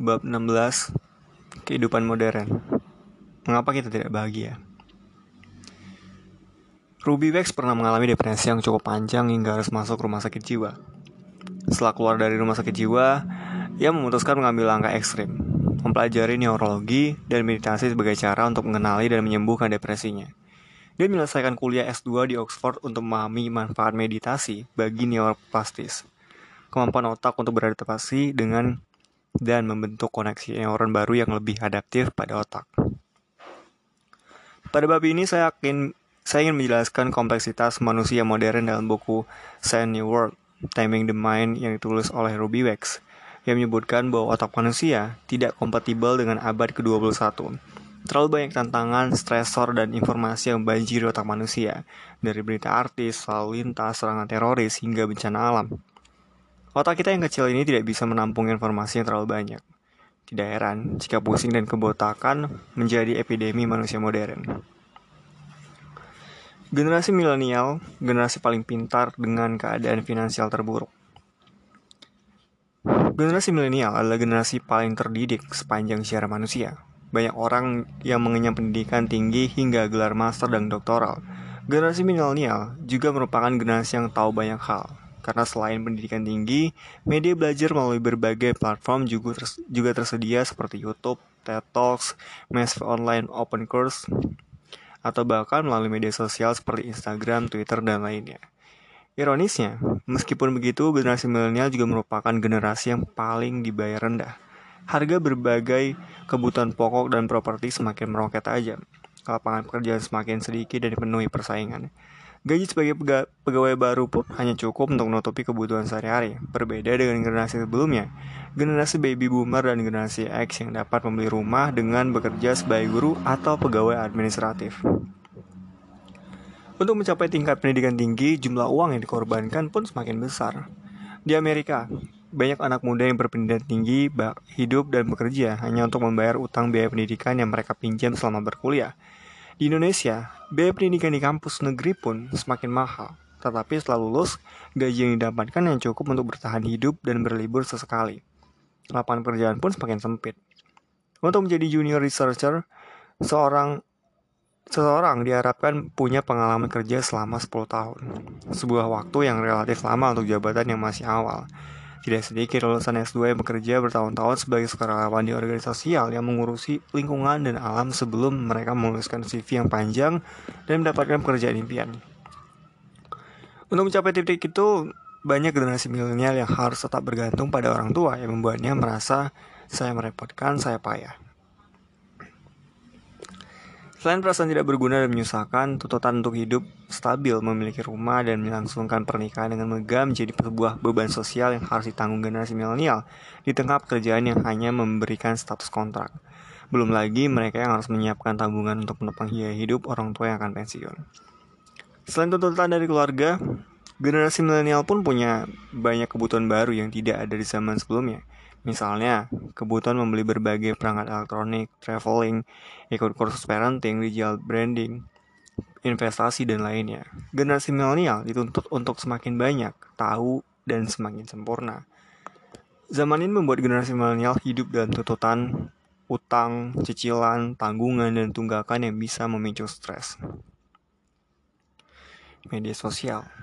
Bab 16 Kehidupan modern Mengapa kita tidak bahagia? Ruby Wax pernah mengalami depresi yang cukup panjang hingga harus masuk rumah sakit jiwa. Setelah keluar dari rumah sakit jiwa, ia memutuskan mengambil langkah ekstrim, mempelajari neurologi dan meditasi sebagai cara untuk mengenali dan menyembuhkan depresinya. Dia menyelesaikan kuliah S2 di Oxford untuk memahami manfaat meditasi bagi neuroplastis, kemampuan otak untuk beradaptasi dengan dan membentuk koneksi neuron baru yang lebih adaptif pada otak. Pada bab ini saya yakin saya ingin menjelaskan kompleksitas manusia modern dalam buku Science New World, Timing the Mind yang ditulis oleh Ruby Wax, yang menyebutkan bahwa otak manusia tidak kompatibel dengan abad ke-21. Terlalu banyak tantangan, stresor, dan informasi yang banjir otak manusia, dari berita artis, lalu lintas, serangan teroris, hingga bencana alam. Otak kita yang kecil ini tidak bisa menampung informasi yang terlalu banyak. Tidak heran jika pusing dan kebotakan menjadi epidemi manusia modern. Generasi milenial, generasi paling pintar dengan keadaan finansial terburuk. Generasi milenial adalah generasi paling terdidik sepanjang sejarah manusia. Banyak orang yang mengenyam pendidikan tinggi hingga gelar master dan doktoral. Generasi milenial juga merupakan generasi yang tahu banyak hal, karena selain pendidikan tinggi, media belajar melalui berbagai platform juga, ters juga tersedia seperti YouTube, TED Talks, Massive Online Open Course, atau bahkan melalui media sosial seperti Instagram, Twitter, dan lainnya. Ironisnya, meskipun begitu, generasi milenial juga merupakan generasi yang paling dibayar rendah. Harga berbagai kebutuhan pokok dan properti semakin meroket tajam. Lapangan pekerjaan semakin sedikit dan dipenuhi persaingan. Gaji sebagai pegawai baru pun hanya cukup untuk menutupi kebutuhan sehari-hari. Berbeda dengan generasi sebelumnya, generasi baby boomer dan generasi X yang dapat membeli rumah dengan bekerja sebagai guru atau pegawai administratif. Untuk mencapai tingkat pendidikan tinggi, jumlah uang yang dikorbankan pun semakin besar. Di Amerika, banyak anak muda yang berpendidikan tinggi hidup dan bekerja hanya untuk membayar utang biaya pendidikan yang mereka pinjam selama berkuliah. Di Indonesia, biaya pendidikan di kampus negeri pun semakin mahal, tetapi setelah lulus, gaji yang didapatkan yang cukup untuk bertahan hidup dan berlibur sesekali. Lapangan pekerjaan pun semakin sempit. Untuk menjadi junior researcher, seorang seseorang diharapkan punya pengalaman kerja selama 10 tahun. Sebuah waktu yang relatif lama untuk jabatan yang masih awal. Tidak sedikit lulusan S2 yang bekerja bertahun-tahun sebagai sukarelawan di organisasi yang mengurusi lingkungan dan alam sebelum mereka menuliskan CV yang panjang dan mendapatkan pekerjaan impian. Untuk mencapai titik itu, banyak generasi milenial yang harus tetap bergantung pada orang tua yang membuatnya merasa saya merepotkan, saya payah. Selain perasaan tidak berguna dan menyusahkan, tuntutan untuk hidup stabil, memiliki rumah, dan melangsungkan pernikahan dengan megah menjadi sebuah beban sosial yang harus ditanggung generasi milenial di tengah pekerjaan yang hanya memberikan status kontrak. Belum lagi mereka yang harus menyiapkan tabungan untuk menopang biaya hidup orang tua yang akan pensiun. Selain tuntutan dari keluarga, generasi milenial pun punya banyak kebutuhan baru yang tidak ada di zaman sebelumnya Misalnya, kebutuhan membeli berbagai perangkat elektronik, traveling, ikut kursus parenting, digital branding, investasi, dan lainnya. Generasi milenial dituntut untuk semakin banyak tahu dan semakin sempurna. Zaman ini membuat generasi milenial hidup dalam tuntutan utang, cicilan, tanggungan, dan tunggakan yang bisa memicu stres. Media sosial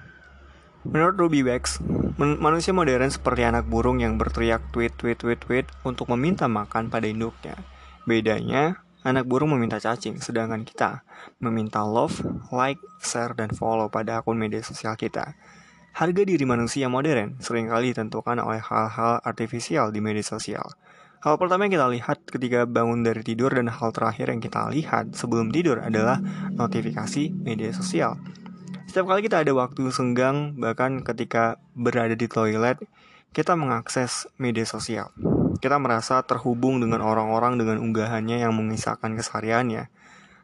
Menurut Ruby Wax, manusia modern seperti anak burung yang berteriak tweet tweet tweet tweet untuk meminta makan pada induknya. Bedanya, anak burung meminta cacing, sedangkan kita meminta love, like, share, dan follow pada akun media sosial kita. Harga diri manusia modern sering kali ditentukan oleh hal-hal artifisial di media sosial. Hal pertama yang kita lihat ketika bangun dari tidur dan hal terakhir yang kita lihat sebelum tidur adalah notifikasi media sosial. Setiap kali kita ada waktu senggang, bahkan ketika berada di toilet, kita mengakses media sosial. Kita merasa terhubung dengan orang-orang dengan unggahannya yang mengisahkan kesehariannya.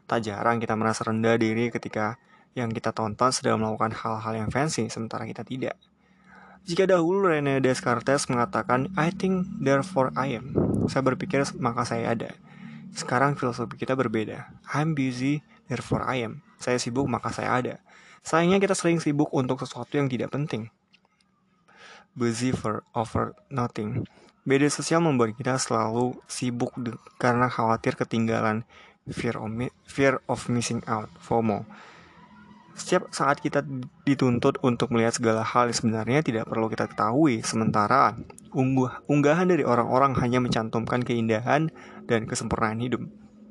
Tak jarang kita merasa rendah diri ketika yang kita tonton sedang melakukan hal-hal yang fancy, sementara kita tidak. Jika dahulu Rene Descartes mengatakan, I think, therefore I am. Saya berpikir, maka saya ada. Sekarang filosofi kita berbeda. I'm busy, therefore I am. Saya sibuk, maka saya ada. Sayangnya kita sering sibuk untuk sesuatu yang tidak penting. Busy for over nothing. Beda sosial membuat kita selalu sibuk karena khawatir ketinggalan fear of, fear of missing out, FOMO. Setiap saat kita dituntut untuk melihat segala hal yang sebenarnya tidak perlu kita ketahui, sementara unggah, unggahan dari orang-orang hanya mencantumkan keindahan dan kesempurnaan hidup.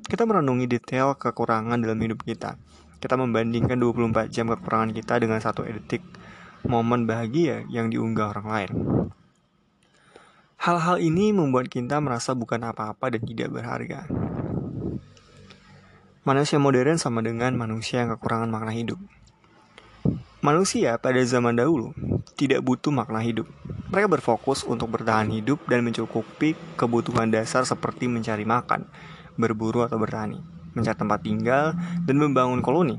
Kita merenungi detail kekurangan dalam hidup kita. Kita membandingkan 24 jam kekurangan kita dengan satu detik momen bahagia yang diunggah orang lain. Hal-hal ini membuat kita merasa bukan apa-apa dan tidak berharga. Manusia modern sama dengan manusia yang kekurangan makna hidup. Manusia pada zaman dahulu tidak butuh makna hidup. Mereka berfokus untuk bertahan hidup dan mencukupi kebutuhan dasar seperti mencari makan, berburu atau bertani, mencari tempat tinggal, dan membangun koloni.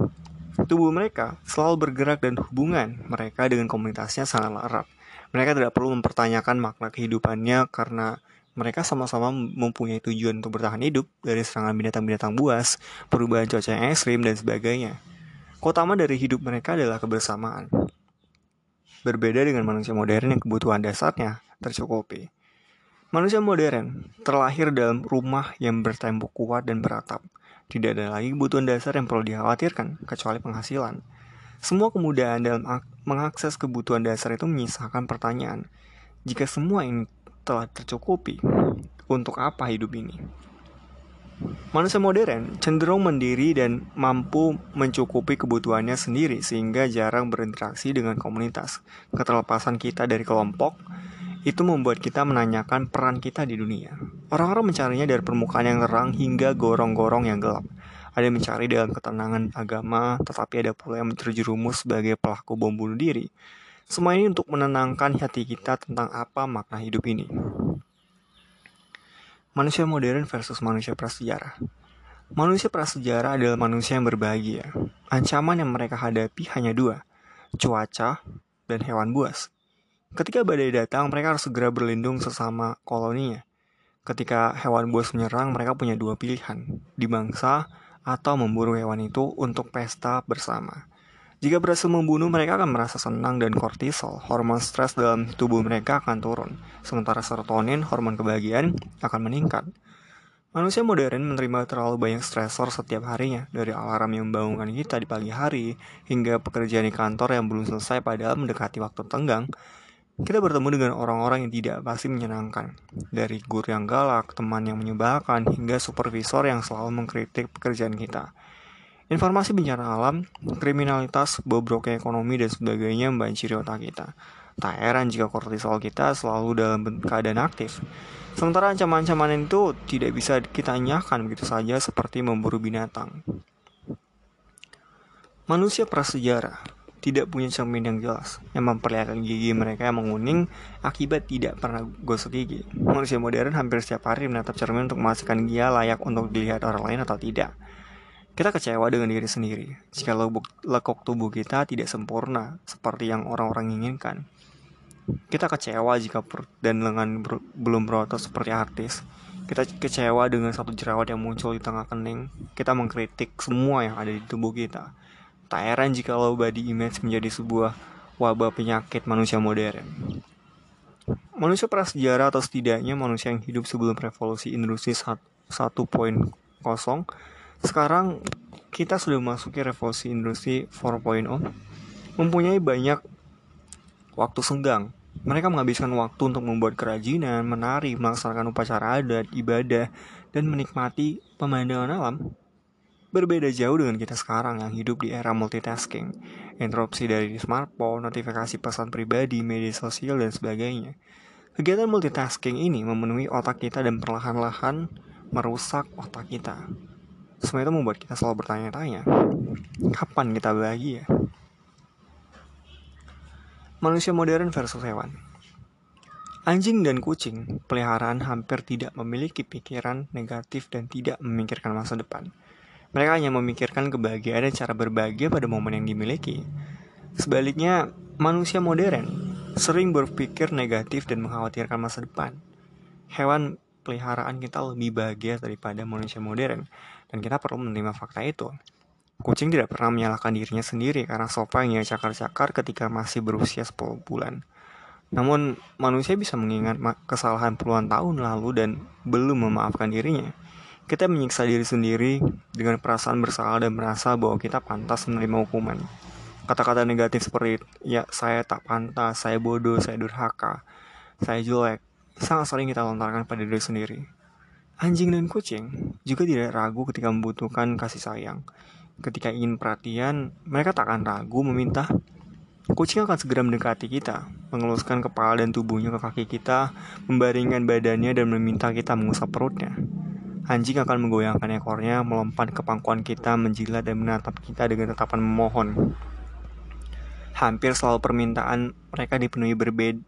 Tubuh mereka selalu bergerak dan hubungan mereka dengan komunitasnya sangat erat. Mereka tidak perlu mempertanyakan makna kehidupannya karena mereka sama-sama mempunyai tujuan untuk bertahan hidup dari serangan binatang-binatang buas, perubahan cuaca yang ekstrim, dan sebagainya. Kotama dari hidup mereka adalah kebersamaan. Berbeda dengan manusia modern yang kebutuhan dasarnya tercukupi. Manusia modern terlahir dalam rumah yang bertembok kuat dan beratap. Tidak ada lagi kebutuhan dasar yang perlu dikhawatirkan, kecuali penghasilan. Semua kemudahan dalam mengakses kebutuhan dasar itu menyisakan pertanyaan. Jika semua ini telah tercukupi, untuk apa hidup ini? Manusia modern cenderung mandiri dan mampu mencukupi kebutuhannya sendiri sehingga jarang berinteraksi dengan komunitas. Keterlepasan kita dari kelompok itu membuat kita menanyakan peran kita di dunia. Orang-orang mencarinya dari permukaan yang terang hingga gorong-gorong yang gelap. Ada yang mencari dalam ketenangan agama, tetapi ada pula yang terjerumus sebagai pelaku bom bunuh diri. Semua ini untuk menenangkan hati kita tentang apa makna hidup ini. Manusia modern versus manusia prasejarah. Manusia prasejarah adalah manusia yang berbahagia. Ancaman yang mereka hadapi hanya dua, cuaca dan hewan buas. Ketika badai datang, mereka harus segera berlindung sesama koloninya. Ketika hewan buas menyerang, mereka punya dua pilihan, di bangsa atau memburu hewan itu untuk pesta bersama. Jika berhasil membunuh, mereka akan merasa senang dan kortisol, hormon stres dalam tubuh mereka akan turun, sementara serotonin, hormon kebahagiaan, akan meningkat. Manusia modern menerima terlalu banyak stresor setiap harinya, dari alarm yang membangunkan kita di pagi hari, hingga pekerjaan di kantor yang belum selesai padahal mendekati waktu tenggang, kita bertemu dengan orang-orang yang tidak pasti menyenangkan, dari guru yang galak, teman yang menyebalkan, hingga supervisor yang selalu mengkritik pekerjaan kita. Informasi bencana alam, kriminalitas, bobroknya ekonomi, dan sebagainya membanjiri otak kita. Tak heran jika kortisol kita selalu dalam keadaan aktif. Sementara ancaman-ancaman itu tidak bisa kita nyahkan begitu saja seperti memburu binatang. Manusia prasejarah tidak punya cermin yang jelas yang memperlihatkan gigi mereka yang menguning akibat tidak pernah gosok gigi. Manusia modern hampir setiap hari menatap cermin untuk memastikan dia layak untuk dilihat orang lain atau tidak. Kita kecewa dengan diri sendiri jika lekuk tubuh kita tidak sempurna seperti yang orang-orang inginkan. Kita kecewa jika perut dan lengan belum berotot seperti artis. Kita kecewa dengan satu jerawat yang muncul di tengah kening. Kita mengkritik semua yang ada di tubuh kita Tak heran jika low body image menjadi sebuah wabah penyakit manusia modern. Manusia prasejarah atau setidaknya manusia yang hidup sebelum revolusi industri 1.0 sekarang kita sudah memasuki revolusi industri 4.0 mempunyai banyak waktu senggang mereka menghabiskan waktu untuk membuat kerajinan, menari, melaksanakan upacara adat, ibadah, dan menikmati pemandangan alam. Berbeda jauh dengan kita sekarang yang hidup di era multitasking, interupsi dari smartphone, notifikasi pesan pribadi, media sosial, dan sebagainya. Kegiatan multitasking ini memenuhi otak kita dan perlahan-lahan merusak otak kita. Semua itu membuat kita selalu bertanya-tanya, kapan kita bahagia? Manusia modern versus hewan. Anjing dan kucing peliharaan hampir tidak memiliki pikiran negatif dan tidak memikirkan masa depan. Mereka hanya memikirkan kebahagiaan dan cara berbahagia pada momen yang dimiliki. Sebaliknya, manusia modern sering berpikir negatif dan mengkhawatirkan masa depan. Hewan peliharaan kita lebih bahagia daripada manusia modern, dan kita perlu menerima fakta itu. Kucing tidak pernah menyalahkan dirinya sendiri karena sofa yang ia cakar-cakar ketika masih berusia 10 bulan. Namun, manusia bisa mengingat kesalahan puluhan tahun lalu dan belum memaafkan dirinya. Kita menyiksa diri sendiri dengan perasaan bersalah dan merasa bahwa kita pantas menerima hukuman. Kata-kata negatif seperti, ya saya tak pantas, saya bodoh, saya durhaka, saya jelek, sangat sering kita lontarkan pada diri sendiri. Anjing dan kucing juga tidak ragu ketika membutuhkan kasih sayang. Ketika ingin perhatian, mereka tak akan ragu meminta Kucing akan segera mendekati kita, mengeluskan kepala dan tubuhnya ke kaki kita, membaringkan badannya dan meminta kita mengusap perutnya. Anjing akan menggoyangkan ekornya, melompat ke pangkuan kita, menjilat dan menatap kita dengan tatapan memohon. Hampir selalu permintaan mereka dipenuhi berbeda,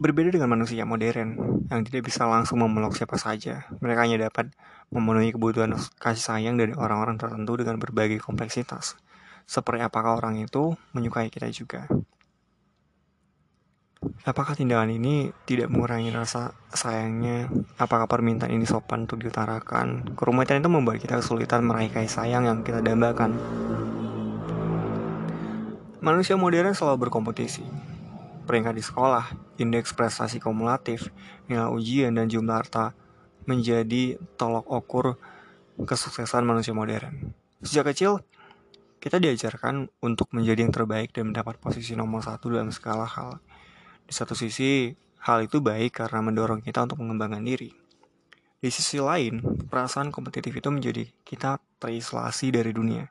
berbeda dengan manusia modern yang tidak bisa langsung memeluk siapa saja. Mereka hanya dapat memenuhi kebutuhan kasih sayang dari orang-orang tertentu dengan berbagai kompleksitas seperti apakah orang itu menyukai kita juga. Apakah tindakan ini tidak mengurangi rasa sayangnya? Apakah permintaan ini sopan untuk diutarakan? Kerumitan itu membuat kita kesulitan meraih kasih sayang yang kita dambakan. Manusia modern selalu berkompetisi. Peringkat di sekolah, indeks prestasi kumulatif, nilai ujian, dan jumlah harta menjadi tolok ukur kesuksesan manusia modern. Sejak kecil, kita diajarkan untuk menjadi yang terbaik dan mendapat posisi nomor satu dalam segala hal. Di satu sisi, hal itu baik karena mendorong kita untuk mengembangkan diri. Di sisi lain, perasaan kompetitif itu menjadi kita terisolasi dari dunia.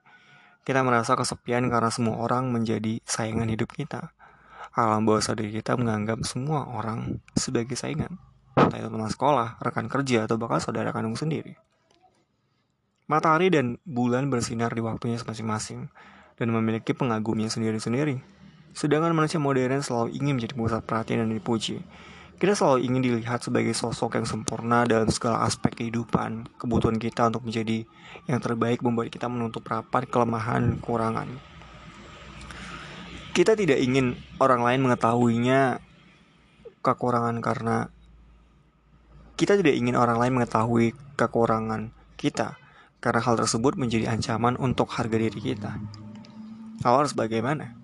Kita merasa kesepian karena semua orang menjadi saingan hidup kita. Alam bawah sadar kita menganggap semua orang sebagai saingan. Entah itu teman sekolah, rekan kerja, atau bahkan saudara kandung sendiri. Matahari dan bulan bersinar di waktunya masing-masing dan memiliki pengagumnya sendiri-sendiri. Sedangkan manusia modern selalu ingin menjadi pusat perhatian dan dipuji. Kita selalu ingin dilihat sebagai sosok yang sempurna dalam segala aspek kehidupan. Kebutuhan kita untuk menjadi yang terbaik membuat kita menutup rapat kelemahan dan kekurangan. Kita tidak ingin orang lain mengetahuinya kekurangan karena kita tidak ingin orang lain mengetahui kekurangan kita karena hal tersebut menjadi ancaman untuk harga diri kita. Lalu harus bagaimana?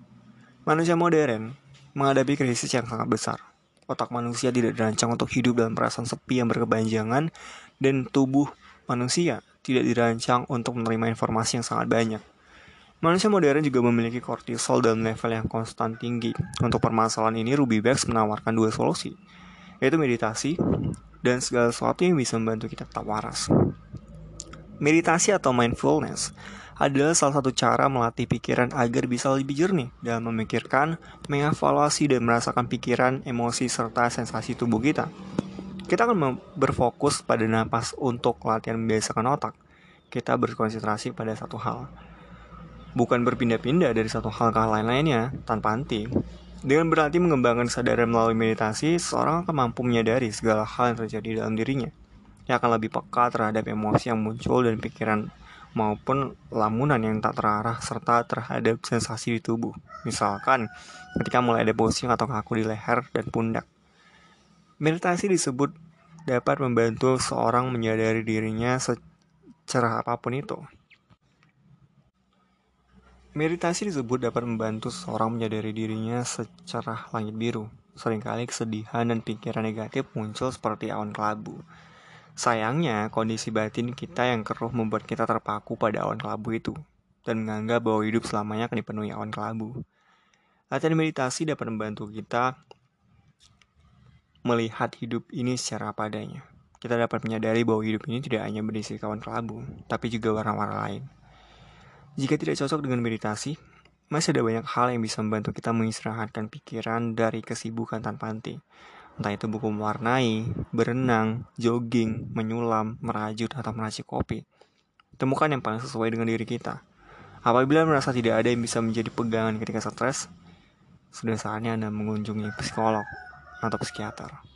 Manusia modern menghadapi krisis yang sangat besar. Otak manusia tidak dirancang untuk hidup dalam perasaan sepi yang berkepanjangan dan tubuh manusia tidak dirancang untuk menerima informasi yang sangat banyak. Manusia modern juga memiliki kortisol dalam level yang konstan tinggi. Untuk permasalahan ini, Ruby Bex menawarkan dua solusi, yaitu meditasi dan segala sesuatu yang bisa membantu kita tetap waras. Meditasi atau mindfulness adalah salah satu cara melatih pikiran agar bisa lebih jernih dalam memikirkan, mengevaluasi, dan merasakan pikiran, emosi, serta sensasi tubuh kita. Kita akan berfokus pada napas untuk latihan membiasakan otak. Kita berkonsentrasi pada satu hal. Bukan berpindah-pindah dari satu hal ke hal lain-lainnya, tanpa henti. Dengan berlatih mengembangkan kesadaran melalui meditasi, seorang akan mampu menyadari segala hal yang terjadi dalam dirinya yang akan lebih peka terhadap emosi yang muncul dan pikiran maupun lamunan yang tak terarah serta terhadap sensasi di tubuh. Misalkan, ketika mulai ada pusing atau kaku di leher dan pundak. Meditasi disebut dapat membantu seorang menyadari dirinya secerah apa pun itu. Meditasi disebut dapat membantu seorang menyadari dirinya secerah langit biru. Seringkali kesedihan dan pikiran negatif muncul seperti awan kelabu. Sayangnya, kondisi batin kita yang keruh membuat kita terpaku pada awan kelabu itu dan menganggap bahwa hidup selamanya akan dipenuhi awan kelabu. Latihan meditasi dapat membantu kita melihat hidup ini secara padanya. Kita dapat menyadari bahwa hidup ini tidak hanya berisi kawan kelabu, tapi juga warna-warna lain. Jika tidak cocok dengan meditasi, masih ada banyak hal yang bisa membantu kita mengistirahatkan pikiran dari kesibukan tanpa henti entah itu buku mewarnai, berenang, jogging, menyulam, merajut, atau meracik kopi. Temukan yang paling sesuai dengan diri kita. Apabila merasa tidak ada yang bisa menjadi pegangan ketika stres, sudah saatnya Anda mengunjungi psikolog atau psikiater.